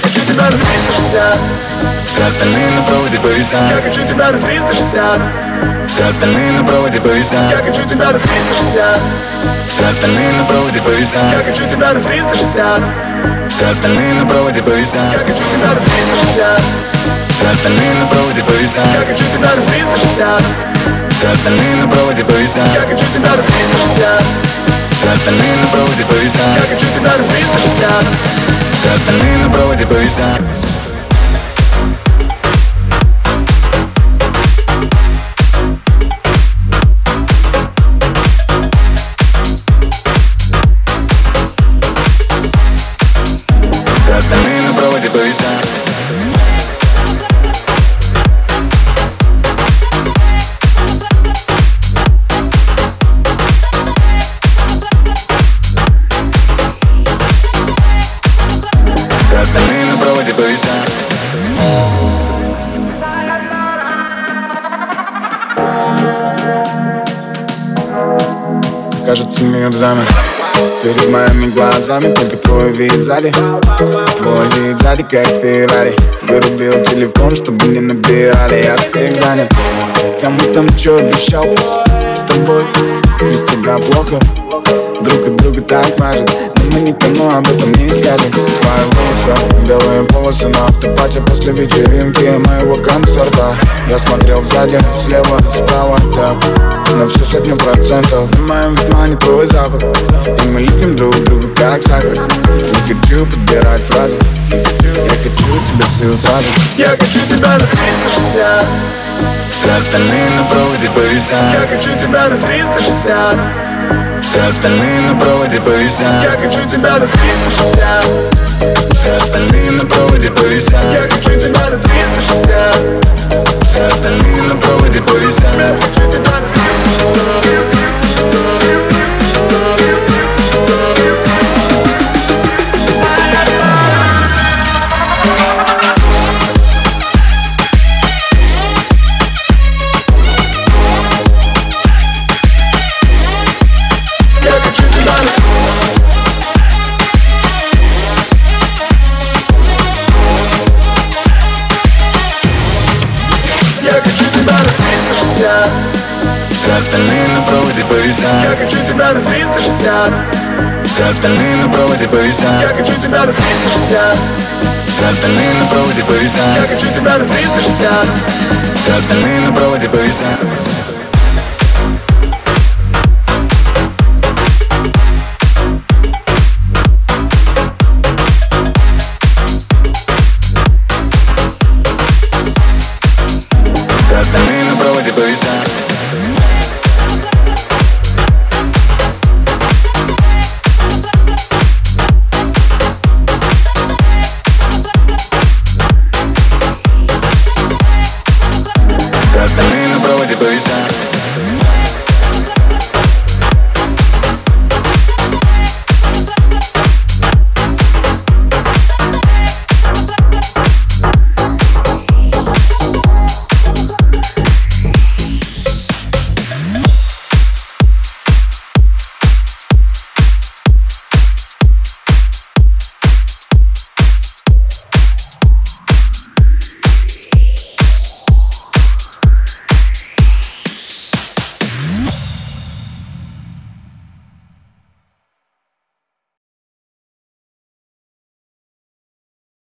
хочу тебя на 360 Все остальные на проводе повисят. Я хочу тебя на 360 Все остальные на проводе повисят. Я хочу тебя на 360 Все остальные на проводе Я повисят хочу тебя на 360 Все остальные на проводе Я повисят хочу тебя на 360 Все остальные на проводе Я повисят хочу тебя на 360 Все остальные на проводе Я повисят хочу тебя на 360 Все остальные на проводе Я повисят хочу тебя на 360 Все остальные на проводе повисят Кажется, мир замер. Перед моими глазами только твой вид сзади. Твой вид сзади, как Феррари. Вырубил телефон, чтобы не набирали. Я всех занят Кому там чё обещал? С тобой без тебя плохо. Друг от друга так мажет Но мы никому об этом не скажем. Твои волосы, белые полосы на автопате После вечеринки моего концерта. Я смотрел сзади, слева, справа, так На всю сотню процентов. В моем внимании твой запах И мы липнем друг к другу как сахар. Не хочу подбирать фразы Я хочу тебя всю сразу. Я хочу тебя на 360 Все остальные на проводе Я повисят хочу тебя на 360 Все остальные на проводе Я повисят хочу тебя на 360 Все остальные на проводе Я повисят хочу тебя на 360 Все остальные на проводе Я повисят хочу тебя на 360 Все остальные на проводе Я повисят хочу тебя на 360 Все остальные на проводе Я повисят хочу тебя на 360 Все остальные на проводе повисят. Остальные на проводе повисят te brisar